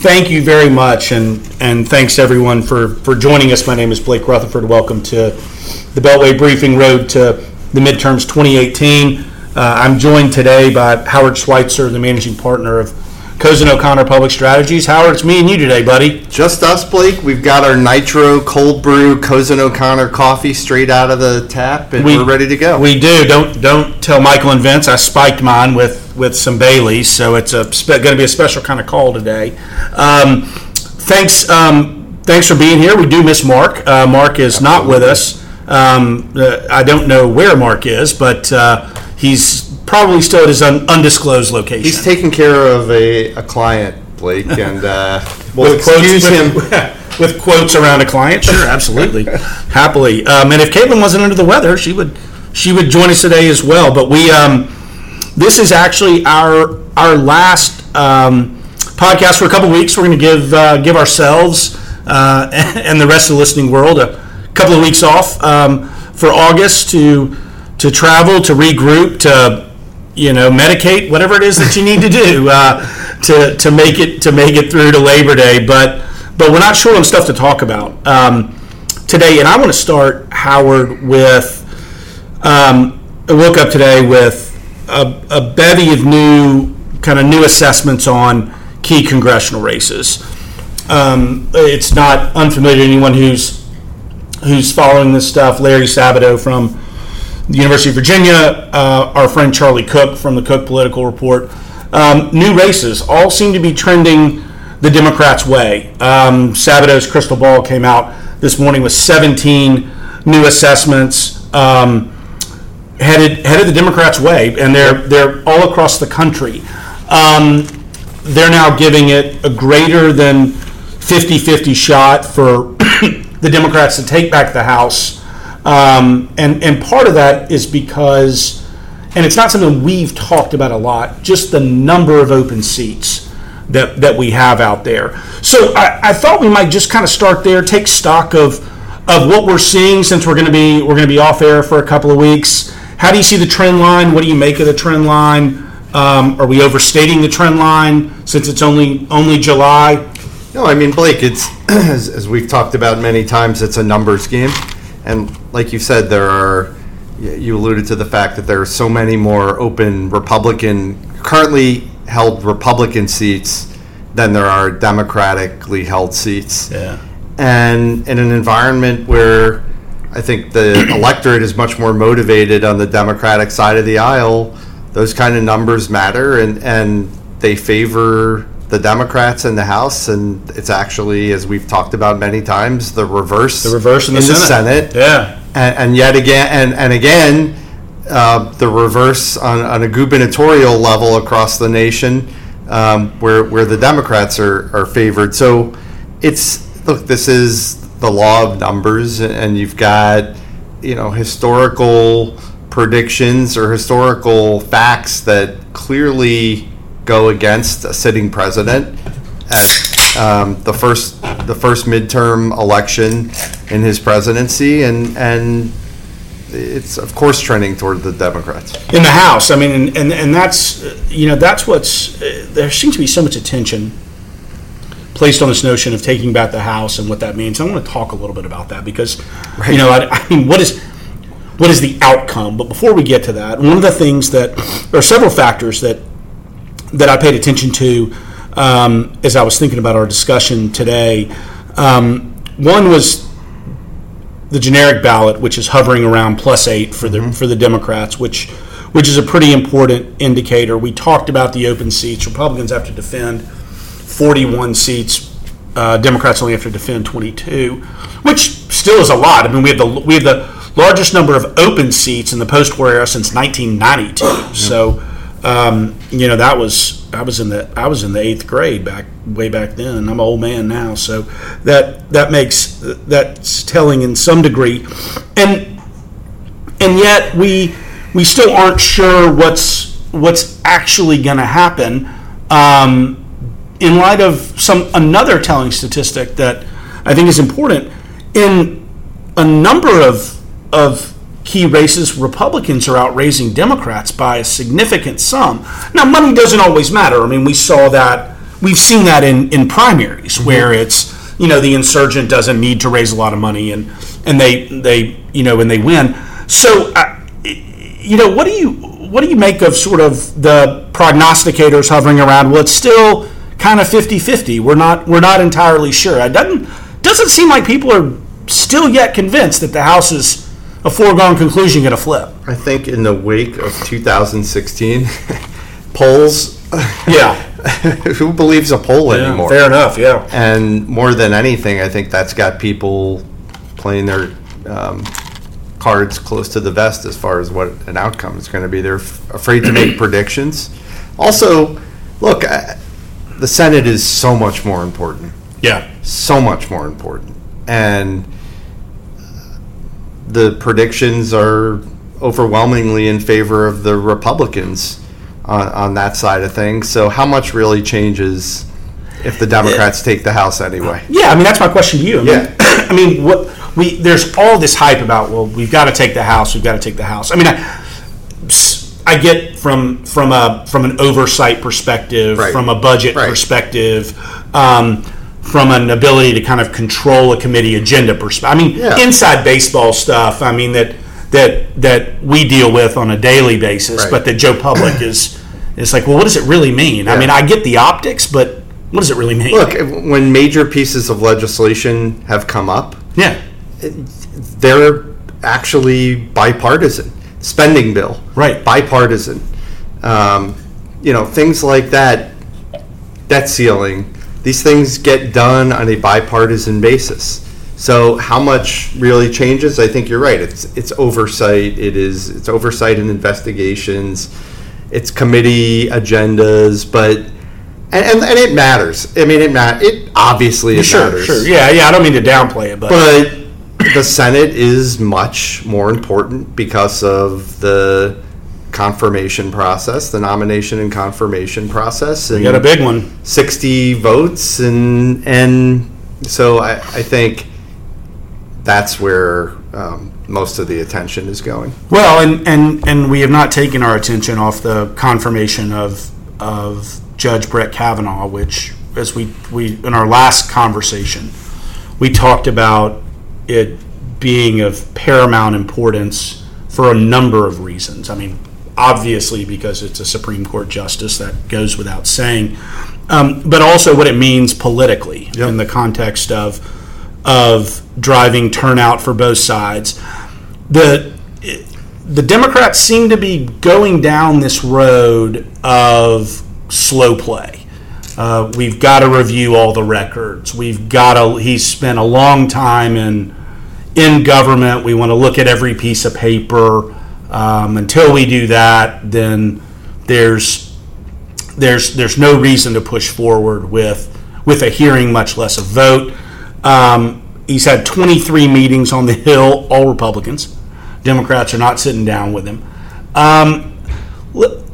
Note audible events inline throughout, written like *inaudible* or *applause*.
thank you very much, and and thanks everyone for for joining us. My name is Blake Rutherford. Welcome to the Beltway Briefing Road to the midterms 2018. Uh, I'm joined today by Howard Schweitzer, the managing partner of Cozen O'Connor Public Strategies. Howard, it's me and you today, buddy. Just us, Blake. We've got our nitro cold brew Cozen O'Connor coffee straight out of the tap, and we, are ready to go. We do. Don't don't tell Michael and Vince. I spiked mine with with some Baileys, so it's a going to be a special kind of call today. Um, thanks. Um, thanks for being here. We do miss Mark. Uh, Mark is Absolutely. not with us. Um, uh, I don't know where Mark is, but uh, he's probably still at his un- undisclosed location. He's taking care of a, a client, Blake, *laughs* and uh, we'll with excuse quotes, him. With, *laughs* with, quotes around a client, sure, absolutely, *laughs* happily. Um, and if Caitlin wasn't under the weather, she would she would join us today as well. But we um, this is actually our our last um, podcast for a couple weeks. We're going to give uh, give ourselves uh, *laughs* and the rest of the listening world a couple of weeks off um, for August to to travel, to regroup, to you know, medicate, whatever it is that you need to do uh, to, to make it to make it through to Labor Day. But but we're not short on stuff to talk about um, today, and I want to start Howard with. Um, I woke up today with a, a bevy of new kind of new assessments on key congressional races. Um, it's not unfamiliar to anyone who's who's following this stuff. Larry Sabato from the University of Virginia, uh, our friend Charlie Cook from the Cook Political Report. Um, new races all seem to be trending the Democrats' way. Um, Sabato's crystal ball came out this morning with 17 new assessments um, headed headed the Democrats' way, and they're they're all across the country. Um, they're now giving it a greater than 50-50 shot for *coughs* the Democrats to take back the House um, and, and part of that is because, and it's not something we've talked about a lot, just the number of open seats that, that we have out there. So I, I thought we might just kind of start there, take stock of, of what we're seeing since we're going to be we're going to be off air for a couple of weeks. How do you see the trend line? What do you make of the trend line? Um, are we overstating the trend line since it's only only July? No, I mean Blake. It's *clears throat* as, as we've talked about many times. It's a numbers game. And like you said, there are, you alluded to the fact that there are so many more open Republican, currently held Republican seats than there are democratically held seats. Yeah. And in an environment where I think the electorate is much more motivated on the Democratic side of the aisle, those kind of numbers matter and, and they favor the Democrats in the House, and it's actually, as we've talked about many times, the reverse. The reverse in the, in Senate. Senate. Yeah. And, and, yet again, and, and again, uh, the reverse on, on, a gubernatorial level across the nation, um, where where the Democrats are, are favored. So it's look, this is the law of numbers, and you've got you know historical predictions or historical facts that clearly go against a sitting president at um, the first the first midterm election in his presidency, and and it's of course trending toward the Democrats in the House. I mean, and and, that's you know that's what's there seems to be so much attention placed on this notion of taking back the House and what that means. I want to talk a little bit about that because right. you know I, I mean what is what is the outcome? But before we get to that, one of the things that there are several factors that that I paid attention to um, as I was thinking about our discussion today. Um, one was the generic ballot, which is hovering around plus eight for the mm-hmm. for the Democrats, which which is a pretty important indicator. We talked about the open seats. Republicans have to defend 41 seats. Uh, Democrats only have to defend 22, which still is a lot. I mean, we have the we have the largest number of open seats in the post-war era since 1992. So um, you know that was I was in the I was in the eighth grade back way back then. I'm an old man now, so that that makes that's telling in some degree, and and yet we we still aren't sure what's what's actually going to happen. Um, in light of some another telling statistic that I think is important in a number of of key races, Republicans are outraising Democrats by a significant sum. Now, money doesn't always matter. I mean, we saw that we've seen that in in primaries mm-hmm. where it's you know the insurgent doesn't need to raise a lot of money and and they they you know and they win. So uh, you know what do you what do you make of sort of the prognosticators hovering around? Well, it's still kind of 50-50. We're not we're not entirely sure. It doesn't doesn't seem like people are still yet convinced that the House is a foregone conclusion going to flip. I think in the wake of 2016 *laughs* polls *laughs* yeah. who believes a poll yeah, anymore? Fair enough, yeah. And more than anything, I think that's got people playing their um, cards close to the vest as far as what an outcome is going to be. They're f- afraid to make *clears throat* predictions. Also, look, uh, the Senate is so much more important. Yeah. So much more important. And the predictions are overwhelmingly in favor of the Republicans on, on that side of things. So, how much really changes if the Democrats take the House anyway? Yeah, I mean that's my question to you. I mean, yeah, *clears throat* I mean what we there's all this hype about. Well, we've got to take the House. We've got to take the House. I mean, I, I get from from a from an oversight perspective, right. from a budget right. perspective. Um, from an ability to kind of control a committee agenda perspective. I mean, yeah. inside baseball stuff. I mean that that that we deal with on a daily basis, right. but that Joe Public is is like, well, what does it really mean? Yeah. I mean, I get the optics, but what does it really mean? Look, when major pieces of legislation have come up, yeah, they're actually bipartisan. Spending bill, right? Bipartisan. Um, you know, things like that, debt ceiling. These things get done on a bipartisan basis. So how much really changes? I think you're right. It's it's oversight. It is it's oversight and investigations. It's committee agendas, but and, and, and it matters. I mean, it mat. It obviously it sure, matters. Sure, yeah, yeah. I don't mean to downplay it, but but the Senate is much more important because of the confirmation process, the nomination and confirmation process. And you got a big one. Sixty votes, and and so I, I think that's where um, most of the attention is going. Well, and, and, and we have not taken our attention off the confirmation of, of Judge Brett Kavanaugh, which, as we, we in our last conversation, we talked about it being of paramount importance for a number of reasons. I mean, obviously because it's a Supreme Court justice, that goes without saying, um, but also what it means politically yep. in the context of of driving turnout for both sides. The the Democrats seem to be going down this road of slow play. Uh, we've got to review all the records. We've got to. He's spent a long time in in government. We want to look at every piece of paper. Um, until we do that, then there's there's there's no reason to push forward with with a hearing, much less a vote. Um, he's had 23 meetings on the Hill, all Republicans. Democrats are not sitting down with him. Um,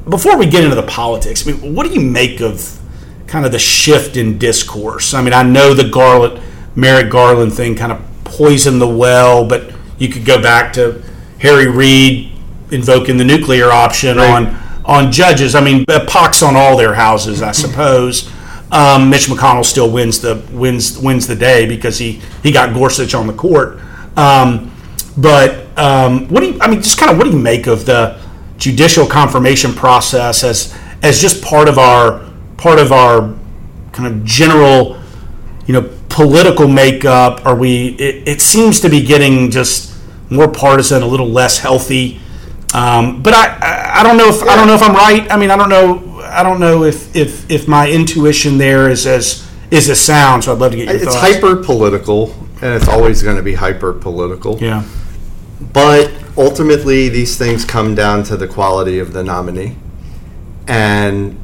before we get into the politics, I mean, what do you make of kind of the shift in discourse? I mean, I know the Garland, Merrick Garland thing kind of poisoned the well, but you could go back to Harry Reid invoking the nuclear option right. on on judges. I mean, pox on all their houses, I suppose. Um, Mitch McConnell still wins the wins wins the day because he he got Gorsuch on the court. Um, but um, what do you? I mean, just kind of what do you make of the judicial confirmation process as as just part of our part of our kind of general, you know, political makeup? Are we? It, it seems to be getting just more partisan, a little less healthy. Um, but I, I, I don't know if yeah. I don't know if I'm right. I mean, I don't know I don't know if, if, if my intuition there is as is as sound. So I'd love to get your it's thoughts. It's hyper political, and it's always going to be hyper political. Yeah. But ultimately, these things come down to the quality of the nominee, and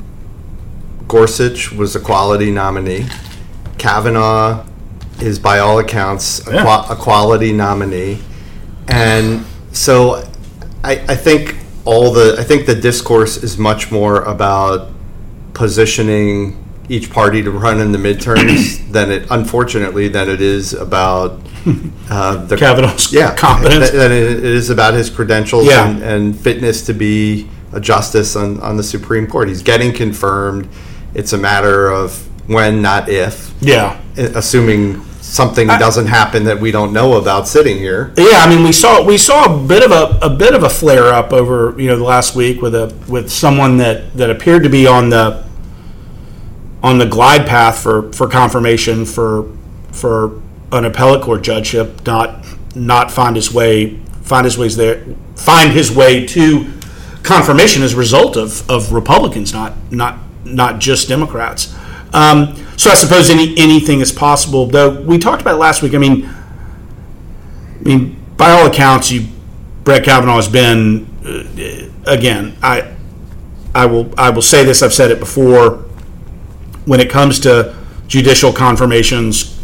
Gorsuch was a quality nominee. Kavanaugh is, by all accounts, a, yeah. a quality nominee, and so I, I think all the I think the discourse is much more about positioning each party to run in the midterms *clears throat* than it unfortunately than it is about uh, *laughs* the Kavanaugh's yeah, competence. Than it is about his credentials yeah. and, and, fitness to be a justice on, on the Supreme Court. He's getting confirmed. It's a matter of when, not if, Yeah. assuming something doesn't happen that we don't know about sitting here. Yeah, I mean, we saw we saw a bit of a, a bit of a flare up over you know the last week with a with someone that that appeared to be on the on the glide path for for confirmation for for an appellate court judgeship, not not find his way find his ways there find his way to confirmation as a result of of Republicans, not not not just Democrats. Um, so I suppose any anything is possible. Though we talked about last week. I mean, I mean, by all accounts, you Brett Kavanaugh has been uh, again. I I will I will say this. I've said it before. When it comes to judicial confirmations,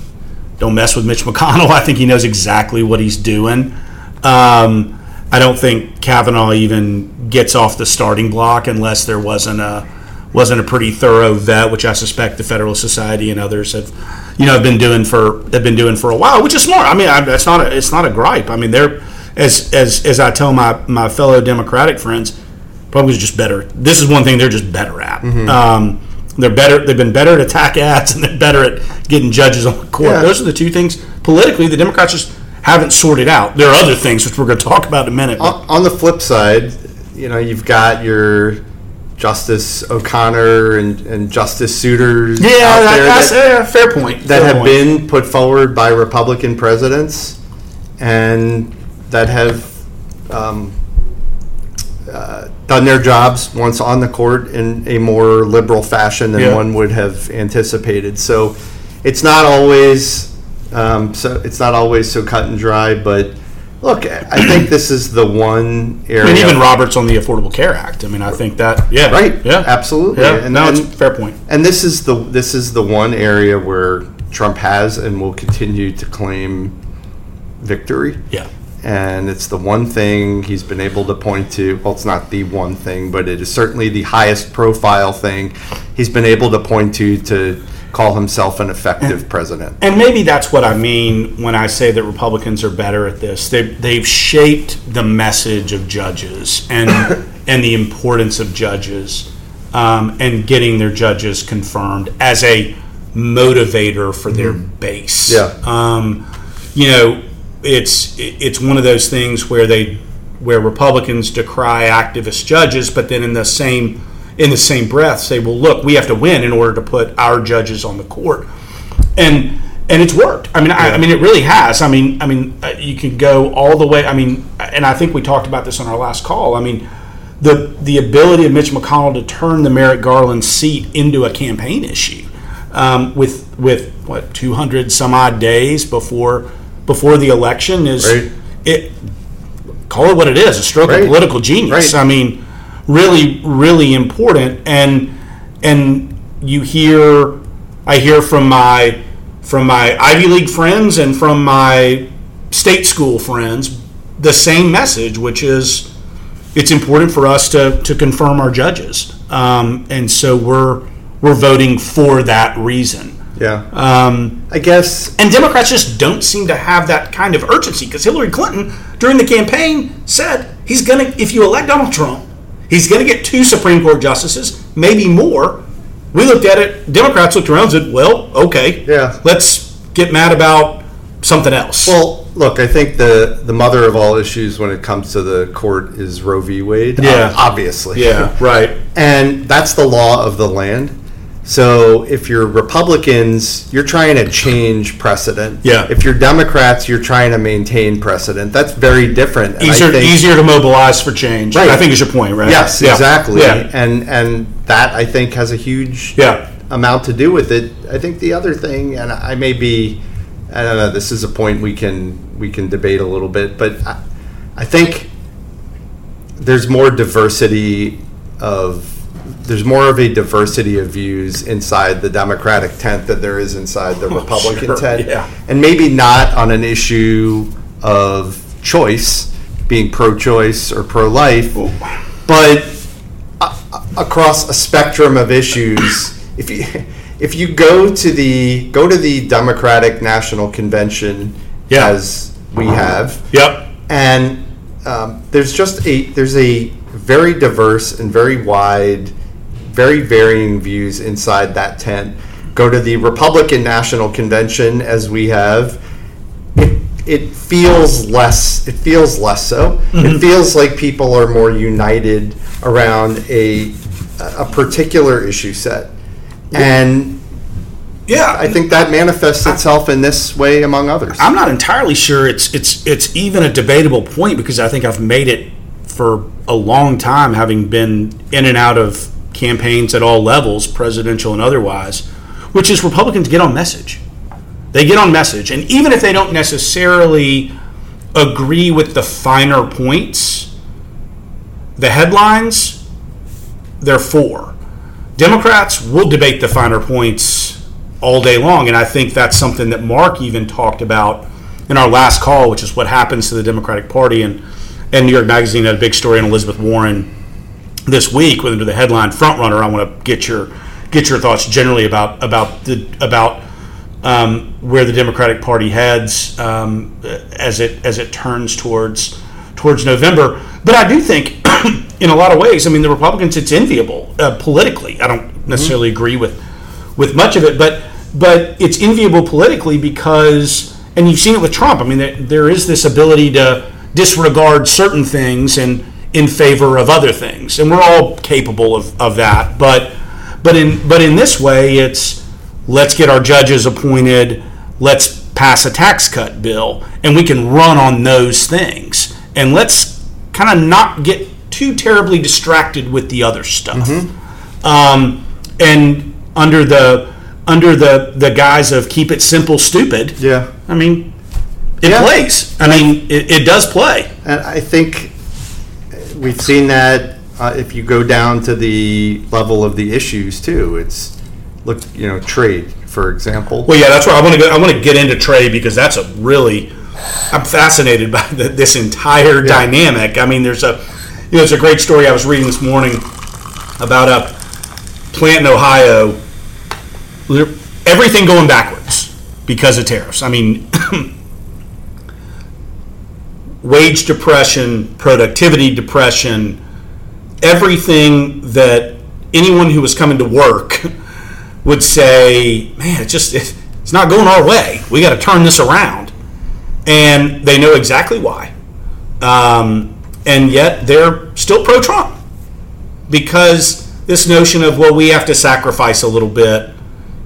don't mess with Mitch *laughs* McConnell. I think he knows exactly what he's doing. Um, I don't think Kavanaugh even gets off the starting block unless there wasn't a wasn't a pretty thorough vet, which I suspect the Federalist Society and others have, you know, have been doing for have been doing for a while, which is smart. I mean, I, that's not a, it's not a gripe. I mean, they're as as as I tell my my fellow Democratic friends, probably just better. This is one thing they're just better at. Um, they're better. They've been better at attack ads, and they're better at getting judges on the court. Yeah. Those are the two things politically the Democrats just haven't sorted out. There are other things which we're going to talk about in a minute. on the flip side, you know, you've got your Justice O'Connor and, and Justice Souters yeah, that, that's that, yeah, fair point. that fair have point. been put forward by Republican presidents and that have um, uh, done their jobs once on the court in a more liberal fashion than Yeah. one would have anticipated. So it's not always um, so it's not always so cut and dry, but. Look, I think this is the one area. Mean, even Roberts on the Affordable Care Act. I mean, I think that yeah, Right. yeah, Absolutely. yeah. And, no, it's fair point. and this is the this is the one area where Trump has and will continue to claim victory. Yeah, And it's the one thing he's been able to point to. Well, it's not the one thing, but it is certainly the highest profile thing he's been able to point to to call himself an effective president. and maybe that's what I mean when I say that Republicans are better at this. They they've shaped the message of judges and *coughs* and the importance of judges um, and getting their judges confirmed as a motivator for their base. Yeah. Um, you know, it's it's one of those things where they where Republicans decry activist judges, but then in the same in the same breath say, "Well, look, we have to win in order to put our judges on the court," and and it's worked. I mean, I, I mean, it really has. I mean, I mean, uh, you can go all the way. I mean, and I think we talked about this on our last call. I mean, the the ability of Mitch McConnell to turn the Merrick Garland seat into a campaign issue um, with with what 200 some odd days before before the election is Right. it call it what it is a stroke Right. of political genius Right. i mean really really important. And and you hear i hear from my from my ivy league friends and from my state school friends the same message which is it's important for us to to confirm our judges. Um, and so we're we're voting for that reason. Yeah. um, I guess and Democrats just don't seem to have that kind of urgency because Hillary Clinton, during the campaign, said he's going to, if you elect Donald Trump, he's going to get two Supreme Court justices, maybe more. We looked at it, Democrats looked around and said, well, okay, Yeah. let's get mad about something else. Well, look, I think the the mother of all issues when it comes to the court is Roe v. Wade. Yeah. obviously. yeah, right. And that's the law of the land. So if you're Republicans, you're trying to change precedent. Yeah. If you're Democrats, you're trying to maintain precedent. That's very different. And Easier, think- easier to mobilize for change. Right. I think is your point, right? Yes, Yeah. exactly. Yeah. And and that I think has a huge Yeah. amount to do with it. I think the other thing, and I may be, I don't know. This is a point we can we can debate a little bit, but I, I think there's more diversity of there's more of a diversity of views inside the Democratic tent than there is inside the *laughs* Republican sure, tent, yeah. and maybe not on an issue of choice, being pro-choice or pro-life, but a- across a spectrum of issues. If you if you go to the go to the Democratic National Convention Yeah. as we have, Yep. and um, there's just a there's a very diverse and very wide, very varying views inside that tent. go to the Republican National Convention as we have, it, it feels less. It feels less so. It mm-hmm. feels like people are more united around a a particular issue set, and Yeah, I think that manifests itself in this way among others. I'm not entirely sure it's it's it's even a debatable point because I think I've made it for a long time, having been in and out of campaigns at all levels, presidential and otherwise, which is Republicans get on message. They get on message, and even if they don't necessarily agree with the finer points, the headlines, they're for. Democrats will debate the finer points all day long, and I think that's something that Mark even talked about in our last call, which is what happens to the Democratic Party. And, and New York Magazine had a big story on Elizabeth Warren this week with under the headline "Frontrunner." I want to get your get your thoughts generally about about the about um, where the Democratic Party heads um, as it as it turns towards towards November. But I do think, *clears throat* in a lot of ways, I mean, the Republicans it's enviable uh, politically. I don't necessarily agree with with much of it, but but it's enviable politically because, and you've seen it with Trump. I mean, there, there is this ability to disregard certain things and in favor of other things, and we're all capable of, of that. But but in but in this way, it's let's get our judges appointed, let's pass a tax cut bill, and we can run on those things, and let's kind of not get too terribly distracted with the other stuff. Um, and under the under the the guise of keep it simple, stupid. Yeah. I mean, it Yeah. plays. I mean, it, it does play. And I think we've seen that uh, if you go down to the level of the issues too. It's look, you know, trade, for example. Well, yeah, that's where I want to go. I want to get into trade because that's a really. I'm fascinated by the, this entire dynamic. I mean, there's a, you know, there's a great story I was reading this morning about a plant in Ohio. Everything going backwards because of tariffs. I mean, *clears throat* wage depression, productivity depression, everything that anyone who was coming to work *laughs* would say, man, it's just it's not going our way. We got to turn this around, and they know exactly why, um, and yet they're still pro-Trump because this notion of well, we have to sacrifice a little bit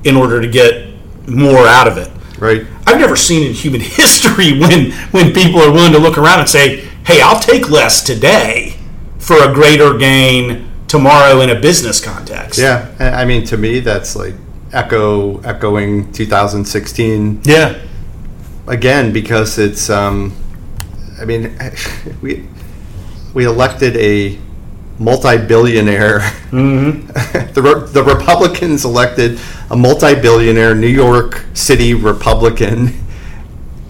in order to get more out of it. Right. I've never seen in human *laughs* history when when people are willing to look around and say, "Hey, I'll take less today for a greater gain tomorrow in a business context." Yeah. I mean, to me, that's like echo echoing 2016 Yeah. again because it's. Um, I mean, *laughs* we we elected a multi-billionaire. *laughs* the, Re- the Republicans elected a multi-billionaire New York City Republican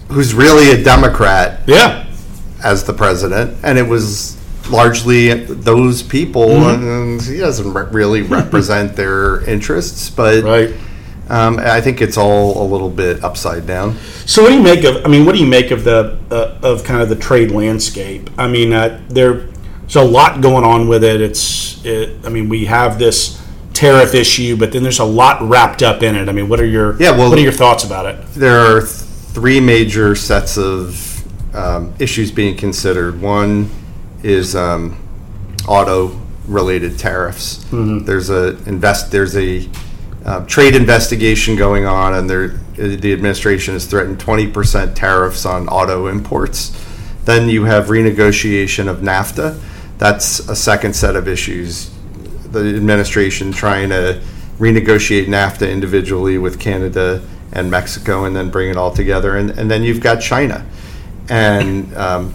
who's really a Democrat Yeah. as the president, and it was largely those people. Mm-hmm. And he doesn't re- really *laughs* represent their interests, but Right. um, I think it's all a little bit upside down. So what do you make of? I mean, what do you make of the uh, of kind of the trade landscape? I mean, uh, there, there's a lot going on with it. It's, it, I mean, we have this tariff issue, but then there's a lot wrapped up in it. I mean, what are your Yeah, well- what are your thoughts about it? There are three major sets of um, issues being considered. One is um, auto-related tariffs. There's a invest. There's a uh, trade investigation going on, and there the administration has threatened 20% tariffs on auto imports. Then you have renegotiation of NAFTA. That's a second set of issues. The administration trying to renegotiate NAFTA individually with Canada and Mexico, and then bring it all together. And, and then you've got China, and um,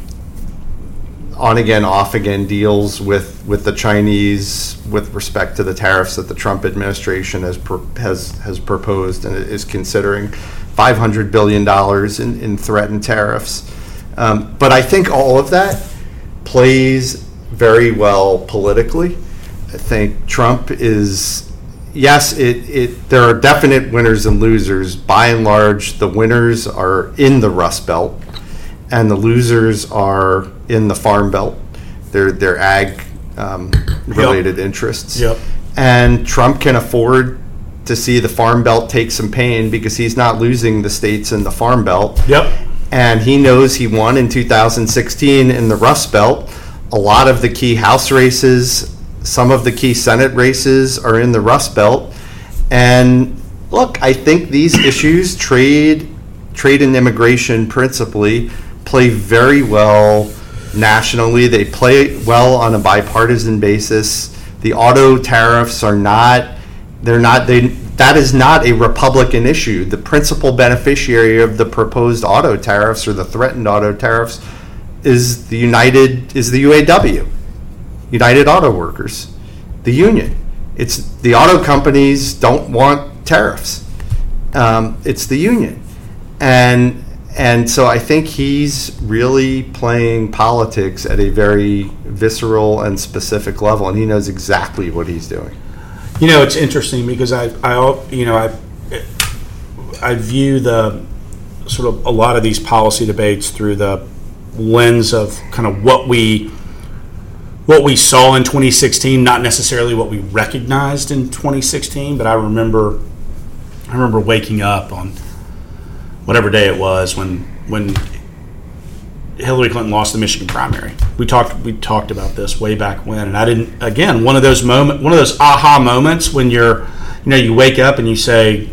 on again, off again deals with, with the Chinese with respect to the tariffs that the Trump administration has has has proposed and is considering, five hundred billion dollars in, in threatened tariffs. Um, but I think all of that plays very well politically. I think Trump is yes, it, it there are definite winners and losers. By and large, the winners are in the Rust Belt, and the losers are in the Farm Belt. They're they're ag um, related interests. Yep. And Trump can afford to see the Farm Belt take some pain because he's not losing the states in the Farm Belt. Yep. And he knows he won in 2016 in the Rust Belt. A lot of the key House races, some of the key Senate races are in the Rust Belt. And look, I think these issues, trade, trade and immigration principally, play very well nationally. They play well on a bipartisan basis. The auto tariffs are not, they're not, they, that is not a Republican issue. The principal beneficiary of the proposed auto tariffs or the threatened auto tariffs is the United, is the UAW, United Auto Workers, the union. It's, the auto companies don't want tariffs. Um, it's the union. And, and so I think he's really playing politics at a very visceral and specific level, and he knows exactly what he's doing. You know, it's interesting because I, I, you know, I, I view the sort of a lot of these policy debates through the lens of kind of what we, what we saw in 2016, not necessarily what we recognized in 2016. But I remember, I remember waking up on whatever day it was when when Hillary Clinton lost the Michigan primary. We talked we talked about this way back when, and I didn't. Again, one of those moment, one of those aha moments when you're, you know, you wake up and you say,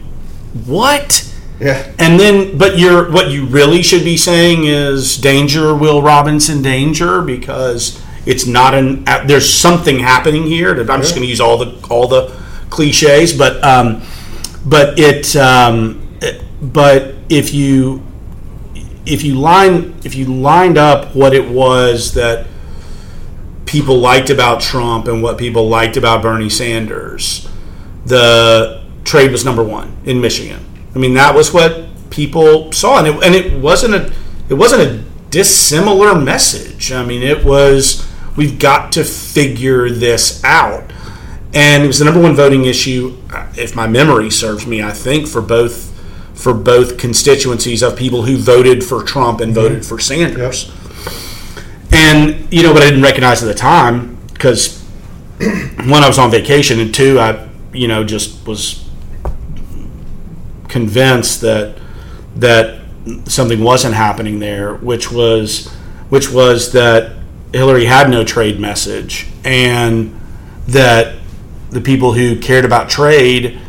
"What?" Yeah. And then, but you're what you really should be saying is danger, Will Robinson, danger, because it's not an. uh, There's something happening here. I'm just going to use all the all the cliches, but um, but it, um, it- but if you if you line if you lined up what it was that people liked about Trump and what people liked about Bernie Sanders, the trade was number one in Michigan. I mean, that was what people saw, and it, and it wasn't a it wasn't a dissimilar message. I mean, it was we've got to figure this out, and it was the number one voting issue, uh, if my memory serves me. I think for both for both constituencies of people who voted for Trump and voted for Sanders. And you know, but I didn't recognize at the time because one, *clears throat* I was on vacation, and two, I you know just was convinced that that something wasn't happening there, which was which was that Hillary had no trade message, and that the people who cared about trade,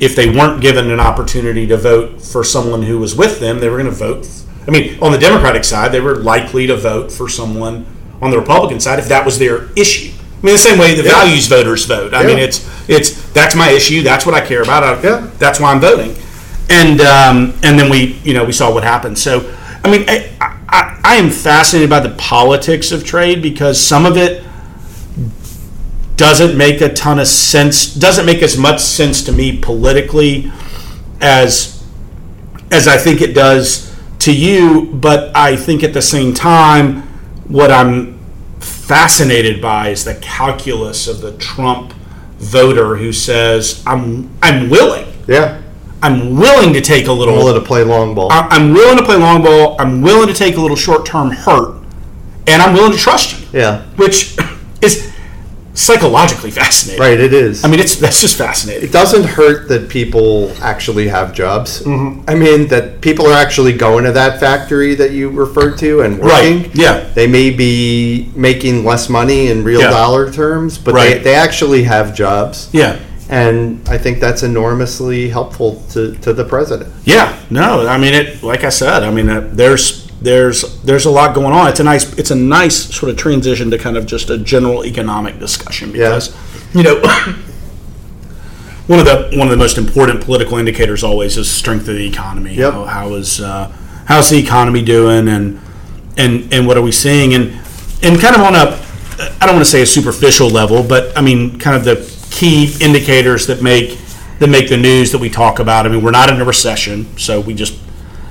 if they weren't given an opportunity to vote for someone who was with them, they were going to vote. I mean, on the Democratic side, they were likely to vote for someone on the Republican side if that was their issue. I mean, the same way the Yeah. values voters vote. I Yeah. mean, it's it's that's my issue. That's what I care about. I, Yeah. That's why I'm voting. And um, and then we you know we saw what happened. So I mean, I, I, I am fascinated by the politics of trade because some of it doesn't make a ton of sense. Doesn't make as much sense to me politically as as I think it does to you. But I think at the same time, what I'm fascinated by is the calculus of the Trump voter who says, "I'm I'm willing, Yeah. I'm willing to take a little, Willing to play long ball. I- I'm willing to play long ball, I'm willing to take a little short term hurt, and I'm willing to trust you." Yeah. which *laughs* is psychologically fascinating. Right, it is. I mean, it's that's just fascinating. it doesn't hurt that people actually have jobs. Mm-hmm. I mean, that people are actually going to that factory that you referred to and working. Right, yeah. They may be making less money in real Yeah. dollar terms, but Right. they, they actually have jobs. Yeah. And I think that's enormously helpful to, to the president. Yeah, no, I mean it. Like I said, I mean uh, there's there's there's a lot going on. It's a nice it's a nice sort of transition to kind of just a general economic discussion because you know *coughs* one of the one of the most important political indicators always is strength of the economy. Yep. How, how is uh, how's the economy doing and and and what are we seeing and and kind of on a I don't want to say a superficial level, but I mean kind of the key indicators that make that make the news that we talk about. I mean, we're not in a recession, so we just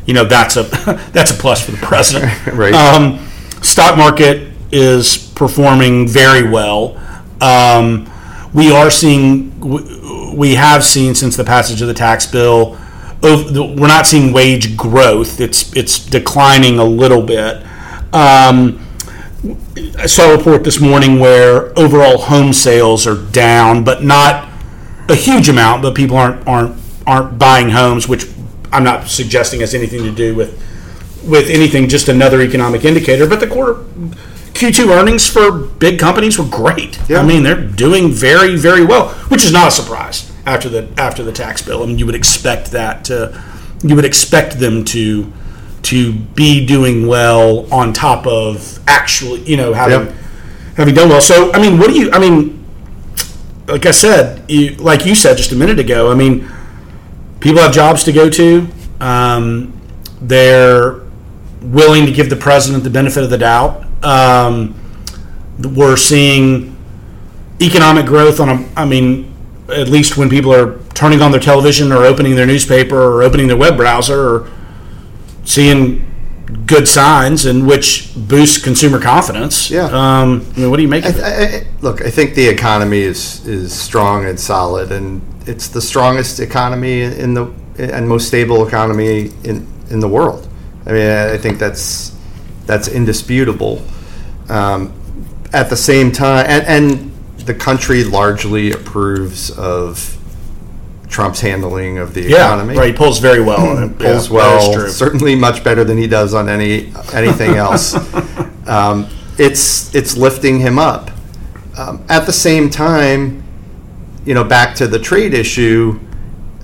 you know that's a *laughs* that's a plus for the president. *laughs* Right. Um, stock market is performing very well. Um, we are seeing we- we have seen since the passage of the tax bill. We're not seeing wage growth. It's it's declining a little bit. Um, I saw a report this morning where overall home sales are down, but not a huge amount, but people aren't aren't aren't buying homes, which I'm not suggesting has anything to do with with anything. Just another economic indicator. But the quarter Q2 earnings for big companies were great. Yeah. I mean, they're doing very very well, which is not a surprise after the after the tax bill. I mean, you would expect that to you would expect them to to be doing well on top of actually, you know, having Yep. having done well. So, I mean, what do you? I mean, like I said, you, like you said just a minute ago. I mean, people have jobs to go to. Um, they're willing to give the president the benefit of the doubt. Um, we're seeing economic growth on a. I mean, at least when people are turning on their television or opening their newspaper or opening their web browser or seeing good signs and which boosts consumer confidence. Yeah. Um, I mean, what do you make I, of it? I, I- look, I think the economy is is strong and solid, and it's the strongest economy in the and most stable economy in in the world. I mean, I think that's that's indisputable. Um, at the same time, and, and the country largely approves of Trump's handling of the Yeah, economy. right. He pulls very well on *clears throat* it. pulls Yeah, well, that is true. certainly much better than he does on any anything *laughs* else. um, it's it's lifting him up. Um, at the same time, you know, back to the trade issue.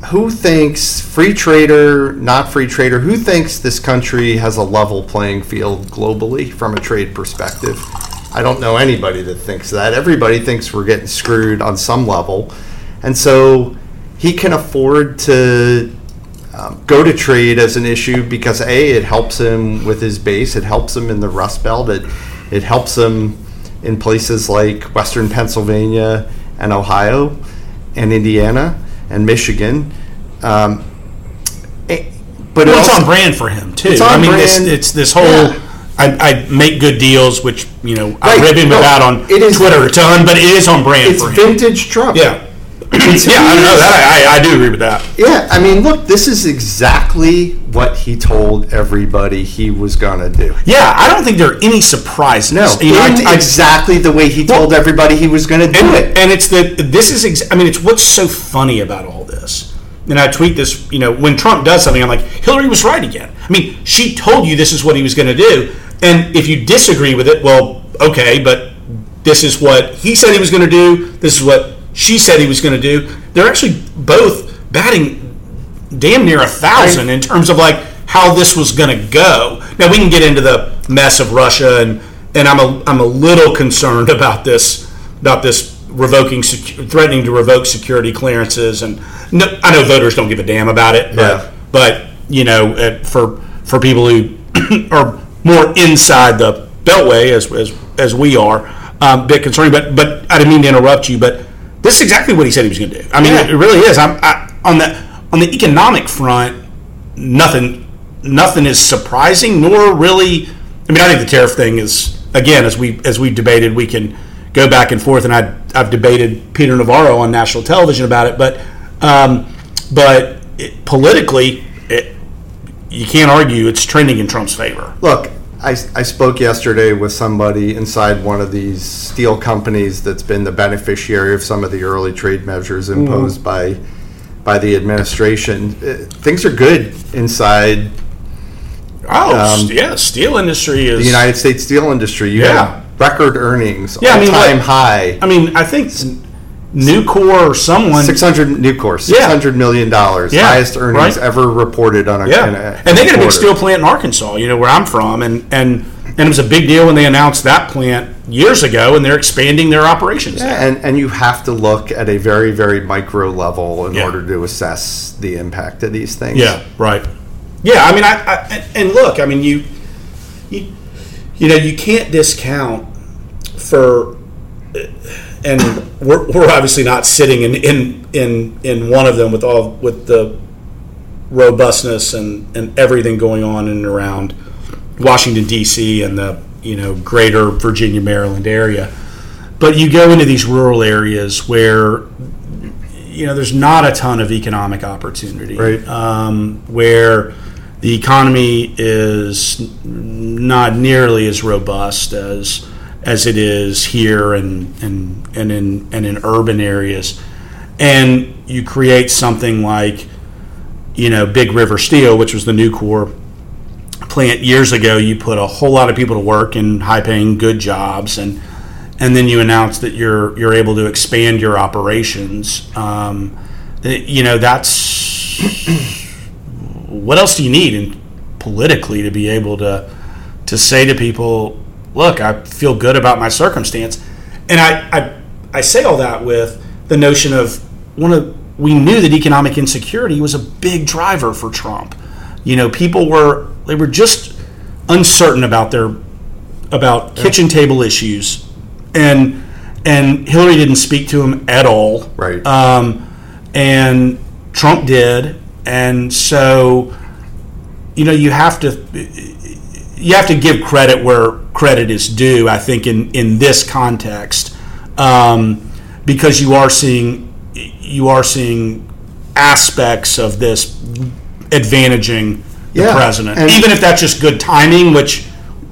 Who thinks free trader, not free trader? Who thinks this country has a level playing field globally from a trade perspective? I don't know anybody that thinks that. Everybody thinks we're getting screwed on some level, and so he can afford to um, go to trade as an issue because a it helps him with his base it helps him in the rust belt it it helps him in places like western pennsylvania and ohio and indiana and michigan um, eh, but it Well, it's also- on brand for him too. It's on I mean, this, it's this whole. Yeah. I, I make good deals, which you know I Right. rib him No, about on it is- Twitter a ton, but it is on brand it's for him. vintage trump Yeah, yeah, I don't know that. I, I do agree with that. Yeah, I mean, look, this is exactly what he told everybody he was gonna do. Yeah, I don't think there are any surprises. No, you know, I- I- exactly the way he told everybody he was gonna do and, it. and it's the this is ex- I mean it's what's so funny about all this. And I tweet this, you know, when Trump does something, I'm like, Hillary was right again. I mean, she told you this is what he was going to do, and if you disagree with it, well, okay, but this is what he said he was going to do. This is what she said he was going to do. They're actually both batting damn near a thousand in terms of like how this was going to go. Now we can get into the mess of Russia, and and I'm a I'm a little concerned about this about this revoking threatening to revoke security clearances, and no, I know voters don't give a damn about it, but Yeah. but you know uh, for for people who *clears throat* are more inside the beltway as as, as we are, um, a bit concerning. But but I didn't mean to interrupt you, but this is exactly what he said he was going to do. I mean, Yeah. it really is. I'm I, on the on the economic front, nothing nothing is surprising, nor really. I mean, I think the tariff thing is again as we as we debated, we can go back and forth, and I I've debated Peter Navarro on national television about it, but um, but it, politically, it, you can't argue it's trending in Trump's favor. Look, I, I spoke yesterday with somebody inside one of these steel companies that's been the beneficiary of some of the early trade measures imposed by by the administration. Uh, Things are good inside Oh, Um, yeah, steel industry is the United States steel industry. You Yeah. have record earnings, Yeah, I mean, all-time what- high. I mean, I think Nucor or someone. Six hundred new course, Yeah. six hundred million dollars, Yeah, highest earnings right. ever reported on a. Yeah, in a- and they got a big steel plant in Arkansas, you know, where I'm from, and and and it was a big deal when they announced that plant years ago, and they're expanding their operations. there. And and you have to look at a very very micro level in Yeah. order to assess the impact of these things. Yeah, right. Yeah, I mean, I, I and- look, I mean, you, you, you know, you can't discount for, and we're, we're obviously not sitting in, in in in one of them with all with the robustness and and everything going on in and around Washington D.C. and the you know greater Virginia Maryland area, but you go into these rural areas where you know there's not a ton of economic opportunity Right. um, where the economy is not nearly as robust as as it is here and and and in and in urban areas and you create something like, you know, Big River Steel, which was the Nucor plant years ago. You put a whole lot of people to work in high-paying, good jobs, and and then you announce that you're you're able to expand your operations. Um, you know, that's what else do you need in, politically to be able to to say to people, look, I feel good about my circumstance, and I I, I say all that with the notion of one of we knew that economic insecurity was a big driver for Trump. You know, people were they were just uncertain about their about yeah. kitchen table issues, and and Hillary didn't speak to him at all. Right. Um, and Trump did, and so you know you have to you have to give credit where credit is due. I think in in this context, um, because you are seeing you are seeing aspects of this advantaging the yeah, president, even if that's just good timing, which.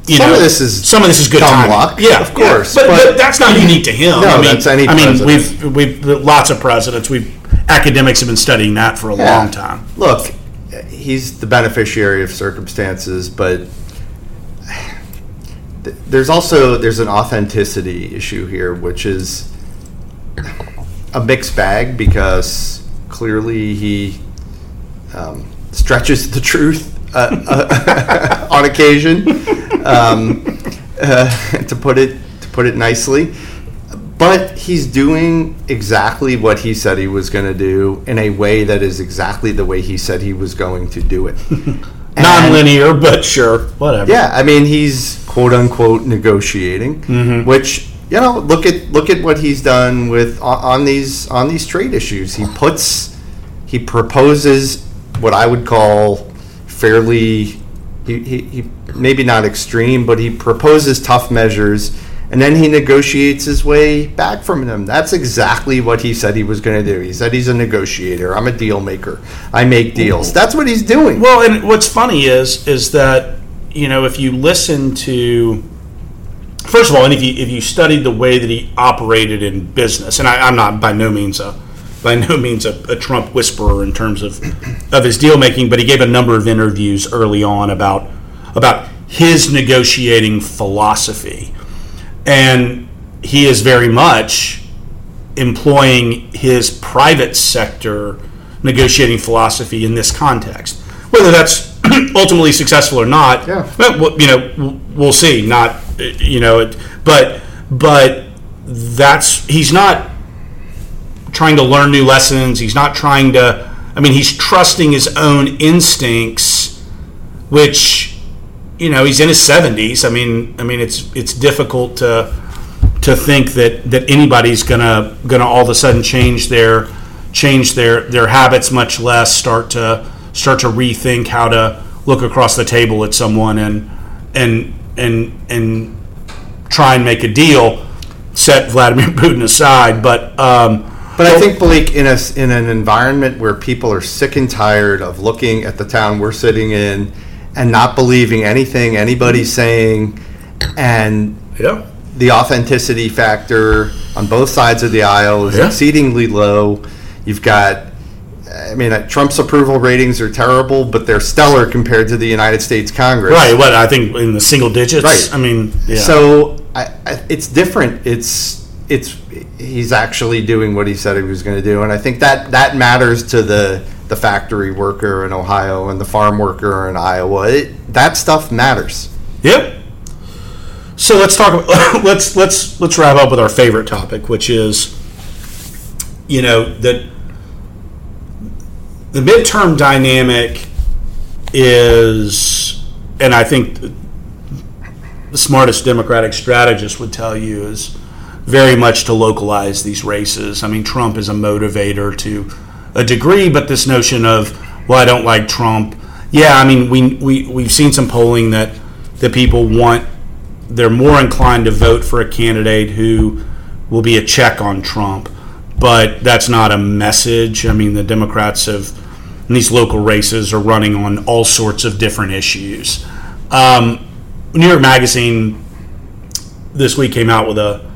You some know, of this is some of this is good timing. luck, yeah, of course. Yeah. But, but, but, that's not unique to him. No, I mean, that's any. I mean, president. we've we've lots of presidents. We've academics have been studying that for a yeah. long time. Look, he's the beneficiary of circumstances, but there's also there's an authenticity issue here, which is a mixed bag because clearly he um, stretches the truth uh, uh, *laughs* on occasion, um, uh, *laughs* to put it to put it nicely. But he's doing exactly what he said he was going to do in a way that is exactly the way he said he was going to do it. *laughs* Non-linear, but sure, whatever. Yeah, I mean he's quote unquote negotiating, mm-hmm. which you know look at look at what he's done with on, on these on these trade issues. He puts he proposes what I would call fairly he, he, he maybe not extreme, but he proposes tough measures and then he negotiates his way back from them. That's exactly what he said he was going to do. He said he's a negotiator. I'm a deal maker. I make deals. That's what he's doing. Well, and what's funny is is that you know if you listen to first of all, and if you if you studied the way that he operated in business, and I, am not by no means a by no means a, a Trump whisperer in terms of of his deal making, but he gave a number of interviews early on about about his negotiating philosophy and he is very much employing his private sector negotiating philosophy in this context. Whether that's *clears throat* ultimately successful or not, yeah. well, you know, we'll see. Not, you know, but but that's he's not trying to learn new lessons. He's not trying to. I mean, he's trusting his own instincts, which you know he's in his 70s. I mean, I mean it's it's difficult to to think that that anybody's gonna gonna all of a sudden change their change their their habits, much less start to start to rethink how to look across the table at someone and and and and try and make a deal. Set Vladimir *laughs* Putin aside, but. Um, but I think, Blake, in a, in an environment where people are sick and tired of looking at the town we're sitting in and not believing anything anybody's saying, and yeah. the authenticity factor on both sides of the aisle is Yeah. exceedingly low. You've got, I mean, Trump's approval ratings are terrible, but they're stellar compared to the United States Congress. Right. What I think in the single digits. Right. I mean, yeah. So I, I, it's different. It's it's he's actually doing what he said he was going to do, and I think that that matters to the the factory worker in Ohio and the farm worker in Iowa. It, that stuff matters. Yep. So let's talk. *laughs* let's let's let's wrap up with our favorite topic, which is, you know, that the midterm dynamic is, and I think the smartest Democratic strategist would tell you is very much to localize these races. I mean, Trump is a motivator to a degree, but this notion of, well, I don't like Trump. Yeah, I mean, we, we, we've seen some polling that, that people want, they're more inclined to vote for a candidate who will be a check on Trump. But that's not a message. I mean, the Democrats have, in these local races, are running on all sorts of different issues. Um, New York Magazine this week came out with a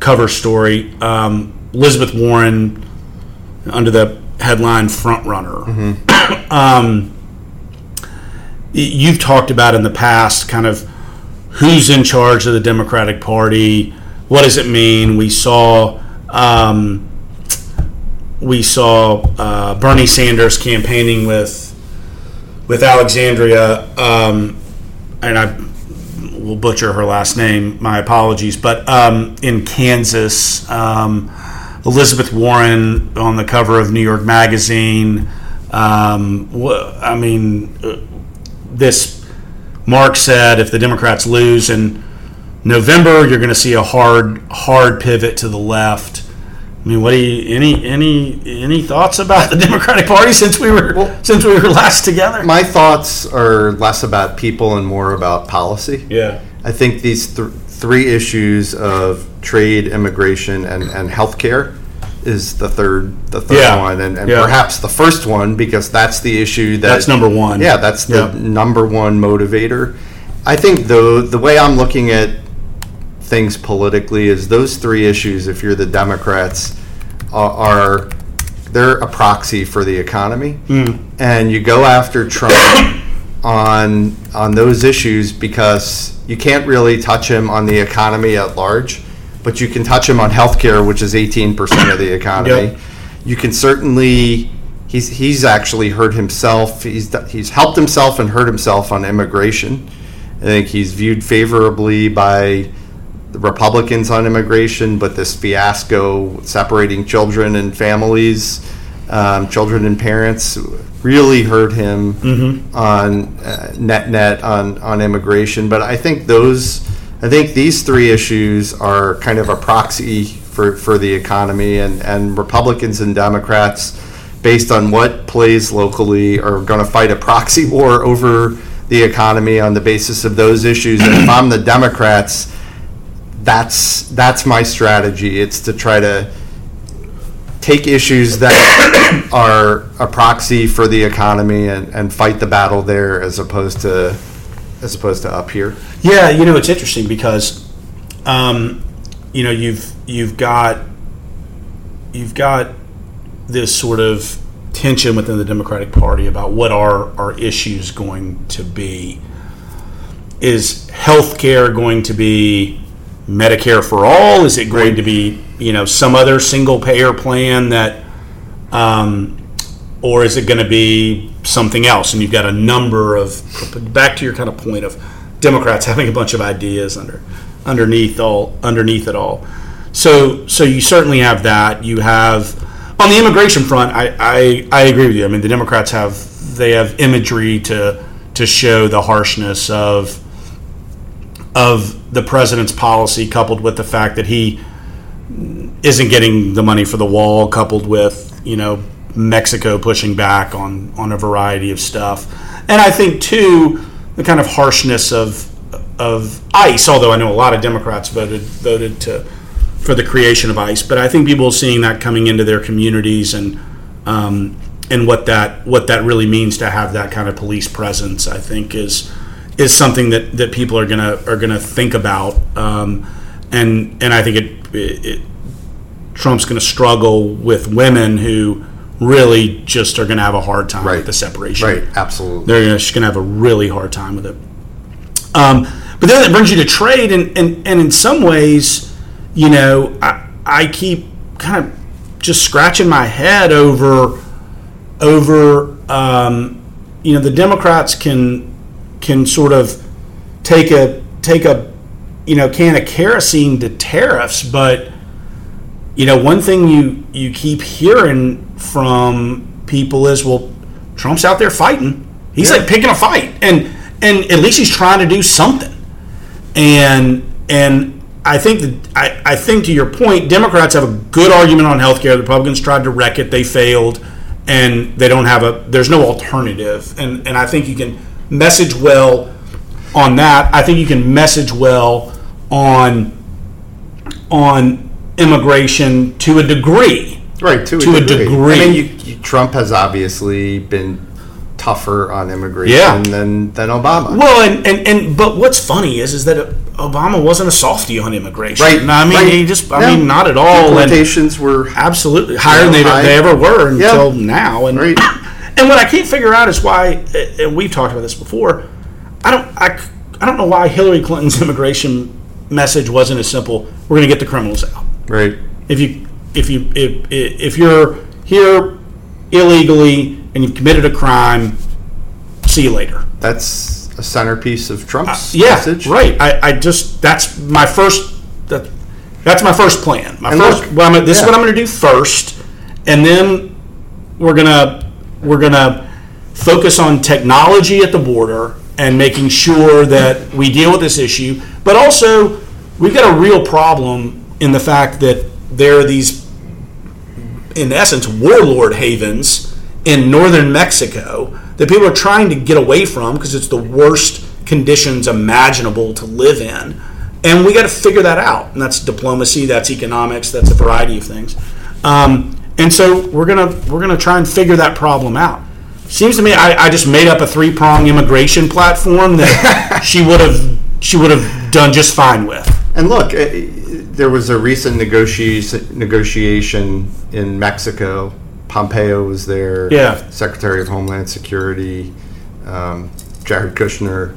cover story. Um, Elizabeth Warren under the headline front runner. *coughs* um, you've talked about in the past kind of who's in charge of the Democratic Party. What does it mean? We saw um, we saw uh, Bernie Sanders campaigning with with Alexandria, um, and I will butcher her last name. My apologies, but um, in Kansas, um, Elizabeth Warren on the cover of New York Magazine. Um, I mean, uh, this Mark said if the Democrats lose in November, you're going to see a hard, hard pivot to the left. I mean, what do you any any any thoughts about the *laughs* Democratic Party since we were well, since we were last together? My thoughts are less about people and more about policy. Yeah, I think these th- three issues of trade, immigration, and and healthcare is the third the third yeah. one, and, and yeah. perhaps the first one because that's the issue that that's number one. Yeah, that's the yeah. number one motivator. I think though the way I'm looking at things politically is those three issues. If you're the Democrats, are, are they're a proxy for the economy, mm. and you go after Trump on on those issues because you can't really touch him on the economy at large, but you can touch him on healthcare, which is 18% of the *coughs* economy. Yep. You can certainly he's he's actually hurt himself. He's he's helped himself and hurt himself on immigration. I think he's viewed favorably by the Republicans on immigration, but this fiasco separating children and families, um, children and parents, really hurt him mm-hmm. on uh, net net on on immigration. But I think those, I think these three issues are kind of a proxy for for the economy, and and Republicans and Democrats, based on what plays locally, are going to fight a proxy *laughs* war over the economy on the basis of those issues. And if I'm the Democrats that's that's my strategy. It's to try to take issues that are a proxy for the economy and, and fight the battle there as opposed to as opposed to up here. Yeah, you know it's interesting because um, you know you've you've got you've got this sort of tension within the Democratic Party about what are our issues going to be. Is health care going to be Medicare for all? Is it going to be you know some other single payer plan that, um, or is it going to be something else? And you've got a number of back to your kind of point of Democrats having a bunch of ideas under underneath all underneath it all. So so you certainly have that. You have on the immigration front. I, I I agree with you. I mean the Democrats have they have imagery to to show the harshness of of the president's policy, coupled with the fact that he isn't getting the money for the wall, coupled with you know Mexico pushing back on on a variety of stuff, and I think too the kind of harshness of of ICE. Although I know a lot of Democrats voted voted to for the creation of ICE, but I think people are seeing that coming into their communities and um, and what that what that really means to have that kind of police presence. I think is is something that, that people are gonna are gonna think about, um, and and I think it, it, it Trump's gonna struggle with women who really just are gonna have a hard time right. with the separation. Right, absolutely. They're just gonna have a really hard time with it. Um, but then that brings you to trade, and, and, and in some ways, you know, I, I keep kind of just scratching my head over over um, you know the Democrats can can sort of take a take a you know can of kerosene to tariffs, but you know one thing you you keep hearing from people is well Trump's out there fighting. He's yeah. like picking a fight, and and at least he's trying to do something. And and I think that I, I think to your point, Democrats have a good argument on health care. The Republicans tried to wreck it, they failed, and they don't have a there's no alternative. And and I think you can message well on that. I think you can message well on on immigration to a degree. Right, to, to a, degree. a, degree. I mean, you, you, Trump has obviously been tougher on immigration yeah. than than Obama. Well, and, and, and but what's funny is is that Obama wasn't a softie on immigration. Right. No, I mean, right. he just, I No. mean, not at all. And Deportations were absolutely higher than they, high. they ever were until Yeah. now. And Right. And what I can't figure out is why, and we've talked about this before. I don't, I, I don't know why Hillary Clinton's *laughs* immigration message wasn't as simple. We're going to get the criminals out. right. If you, if you, if if you're here illegally and you've committed a crime, see you later. That's a centerpiece of Trump's Uh, Yeah, message. right. I, I just that's my first that that's my first plan. My And first. look, well, I'm, this is what I'm going to do first, and then we're gonna we're gonna focus on technology at the border and making sure that we deal with this issue. But also, we've got a real problem in the fact that there are these, in essence, warlord havens in northern Mexico that people are trying to get away from because it's the worst conditions imaginable to live in. And we got to figure that out. And that's diplomacy, that's economics, that's a variety of things. Um, and so we're gonna we're gonna try and figure that problem out. Seems to me I, I just made up a three prong immigration platform that *laughs* she would have she would have done just fine with. And look, eh, there was a recent negotiation negotiation in Mexico. Pompeo was there. Yeah. Secretary of Homeland Security, um, Jared Kushner,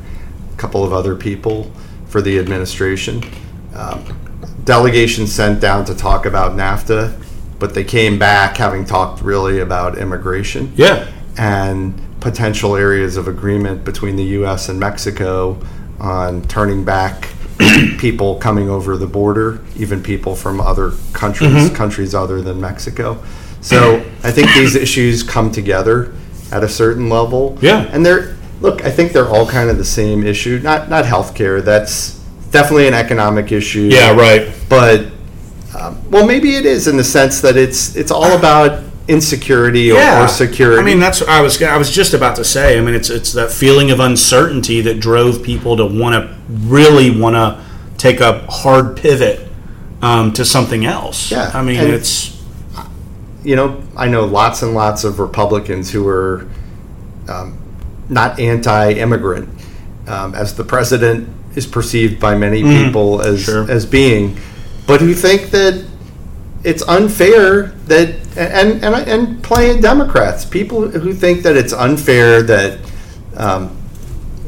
a couple of other people for the administration. Um, delegation sent down to talk about NAFTA, but they came back having talked really about immigration Yeah. and potential areas of agreement between the U.S. and Mexico on turning back *coughs* people coming over the border, even people from other countries, Mm-hmm. countries other than Mexico. So I think these *coughs* issues come together at a certain level. Yeah. and they're look. I think they're all kind of the same issue. Not not healthcare. That's definitely an economic issue. Yeah, right. But um, well, maybe it is in the sense that it's it's all about insecurity or, or security. I mean, that's I was I was just about to say. I mean, it's it's that feeling of uncertainty that drove people to want to really want to take a hard pivot um, to something else. Yeah, I mean, and- it's you know, I know lots and lots of Republicans who are um, not anti-immigrant, um, as the president is perceived by many people as Mm-hmm. sure. as being, but who think that it's unfair that and and and playing Democrats, people who think that it's unfair that. Um,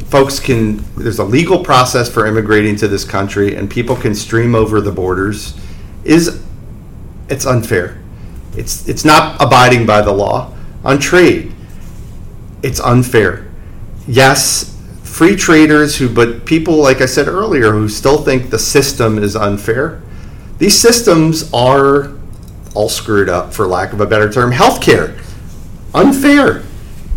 folks can there's a legal process for immigrating to this country and people can stream over the borders is it's unfair. It's it's not abiding by the law. On trade it's unfair. Yes free traders who but people like i said earlier who still think the system is unfair these systems are all screwed up for lack of a better term healthcare unfair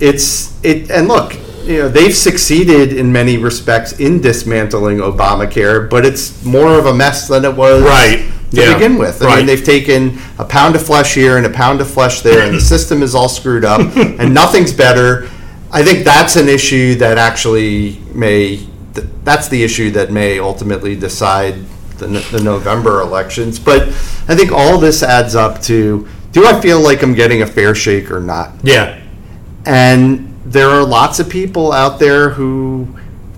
it's it and look you know they've succeeded in many respects in dismantling obamacare but it's more of a mess than it was Right. to Yeah. begin with i Right. mean they've taken a pound of flesh here and a pound of flesh there and the *laughs* system is all screwed up and nothing's better i think that's an issue that actually may that's the issue that may ultimately decide the, the november elections but i think all this adds up to do i feel like i'm getting a fair shake or not yeah, and there are lots of people out there who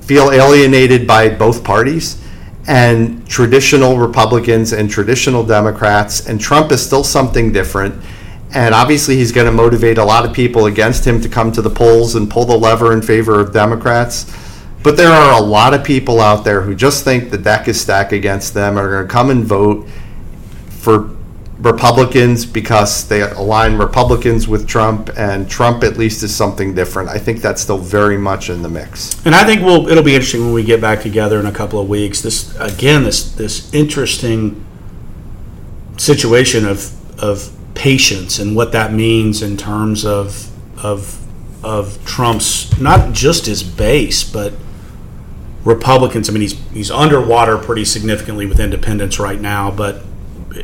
feel alienated by both parties and traditional Republicans and traditional Democrats. And Trump is still something different. And obviously, he's going to motivate a lot of people against him to come to the polls and pull the lever in favor of Democrats. But there are a lot of people out there who just think the deck is stacked against them and are going to come and vote for Republicans because they align Republicans with Trump, and Trump at least is something different. I think that's still very much in the mix. and I think we'll it'll be interesting when we get back together in a couple of weeks. This again, this this interesting situation of of patience and what that means in terms of of of Trump's not just his base, but Republicans. I mean, he's he's underwater pretty significantly with independents right now, but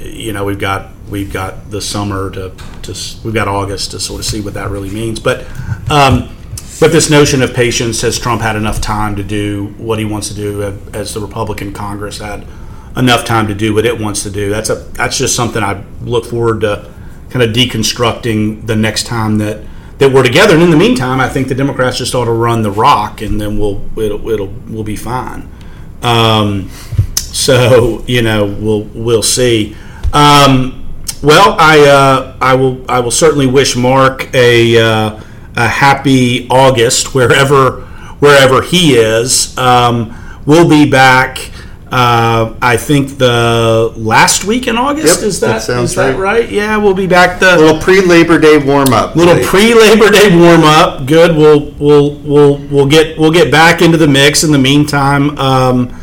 you know we've got we've got the summer to to we've got August to sort of see what that really means. But um, but this notion of patience has Trump had enough time to do what he wants to do, uh, as the Republican Congress had enough time to do what it wants to do. That's a that's just something I look forward to kind of deconstructing the next time that that we're together. And in the meantime, I think the Democrats just ought to run the rock, and then we'll it'll it'll we'll be fine. Um, so you know, we'll we'll see. Um, well, I uh, I will I will certainly wish Mark a uh, a happy August wherever wherever he is. Um, we'll be back. Uh, I think the last week in August Yep, is that that is that right. right? Yeah, we'll be back the Little pre-Labor Day warm-up. little pre Labor Day warm up. Good. We'll we'll we'll we'll get we'll get back into the mix. In the meantime, um,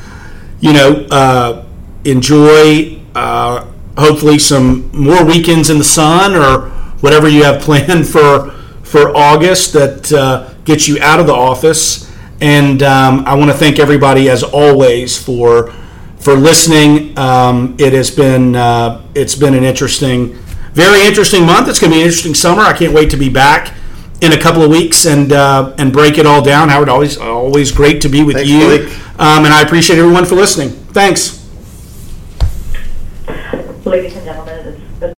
you know, uh, enjoy. Uh, hopefully, some more weekends in the sun or whatever you have *laughs* planned for for August that uh, gets you out of the office. And um, I want to thank everybody as always for for listening. Um, it has been uh, it's been an interesting, very interesting month. It's going to be an interesting summer. I can't wait to be back in a couple of weeks and uh, and break it all down. Howard, always always great to be with Thanks, you, um, and I appreciate everyone for listening. Thanks. Ladies and gentlemen,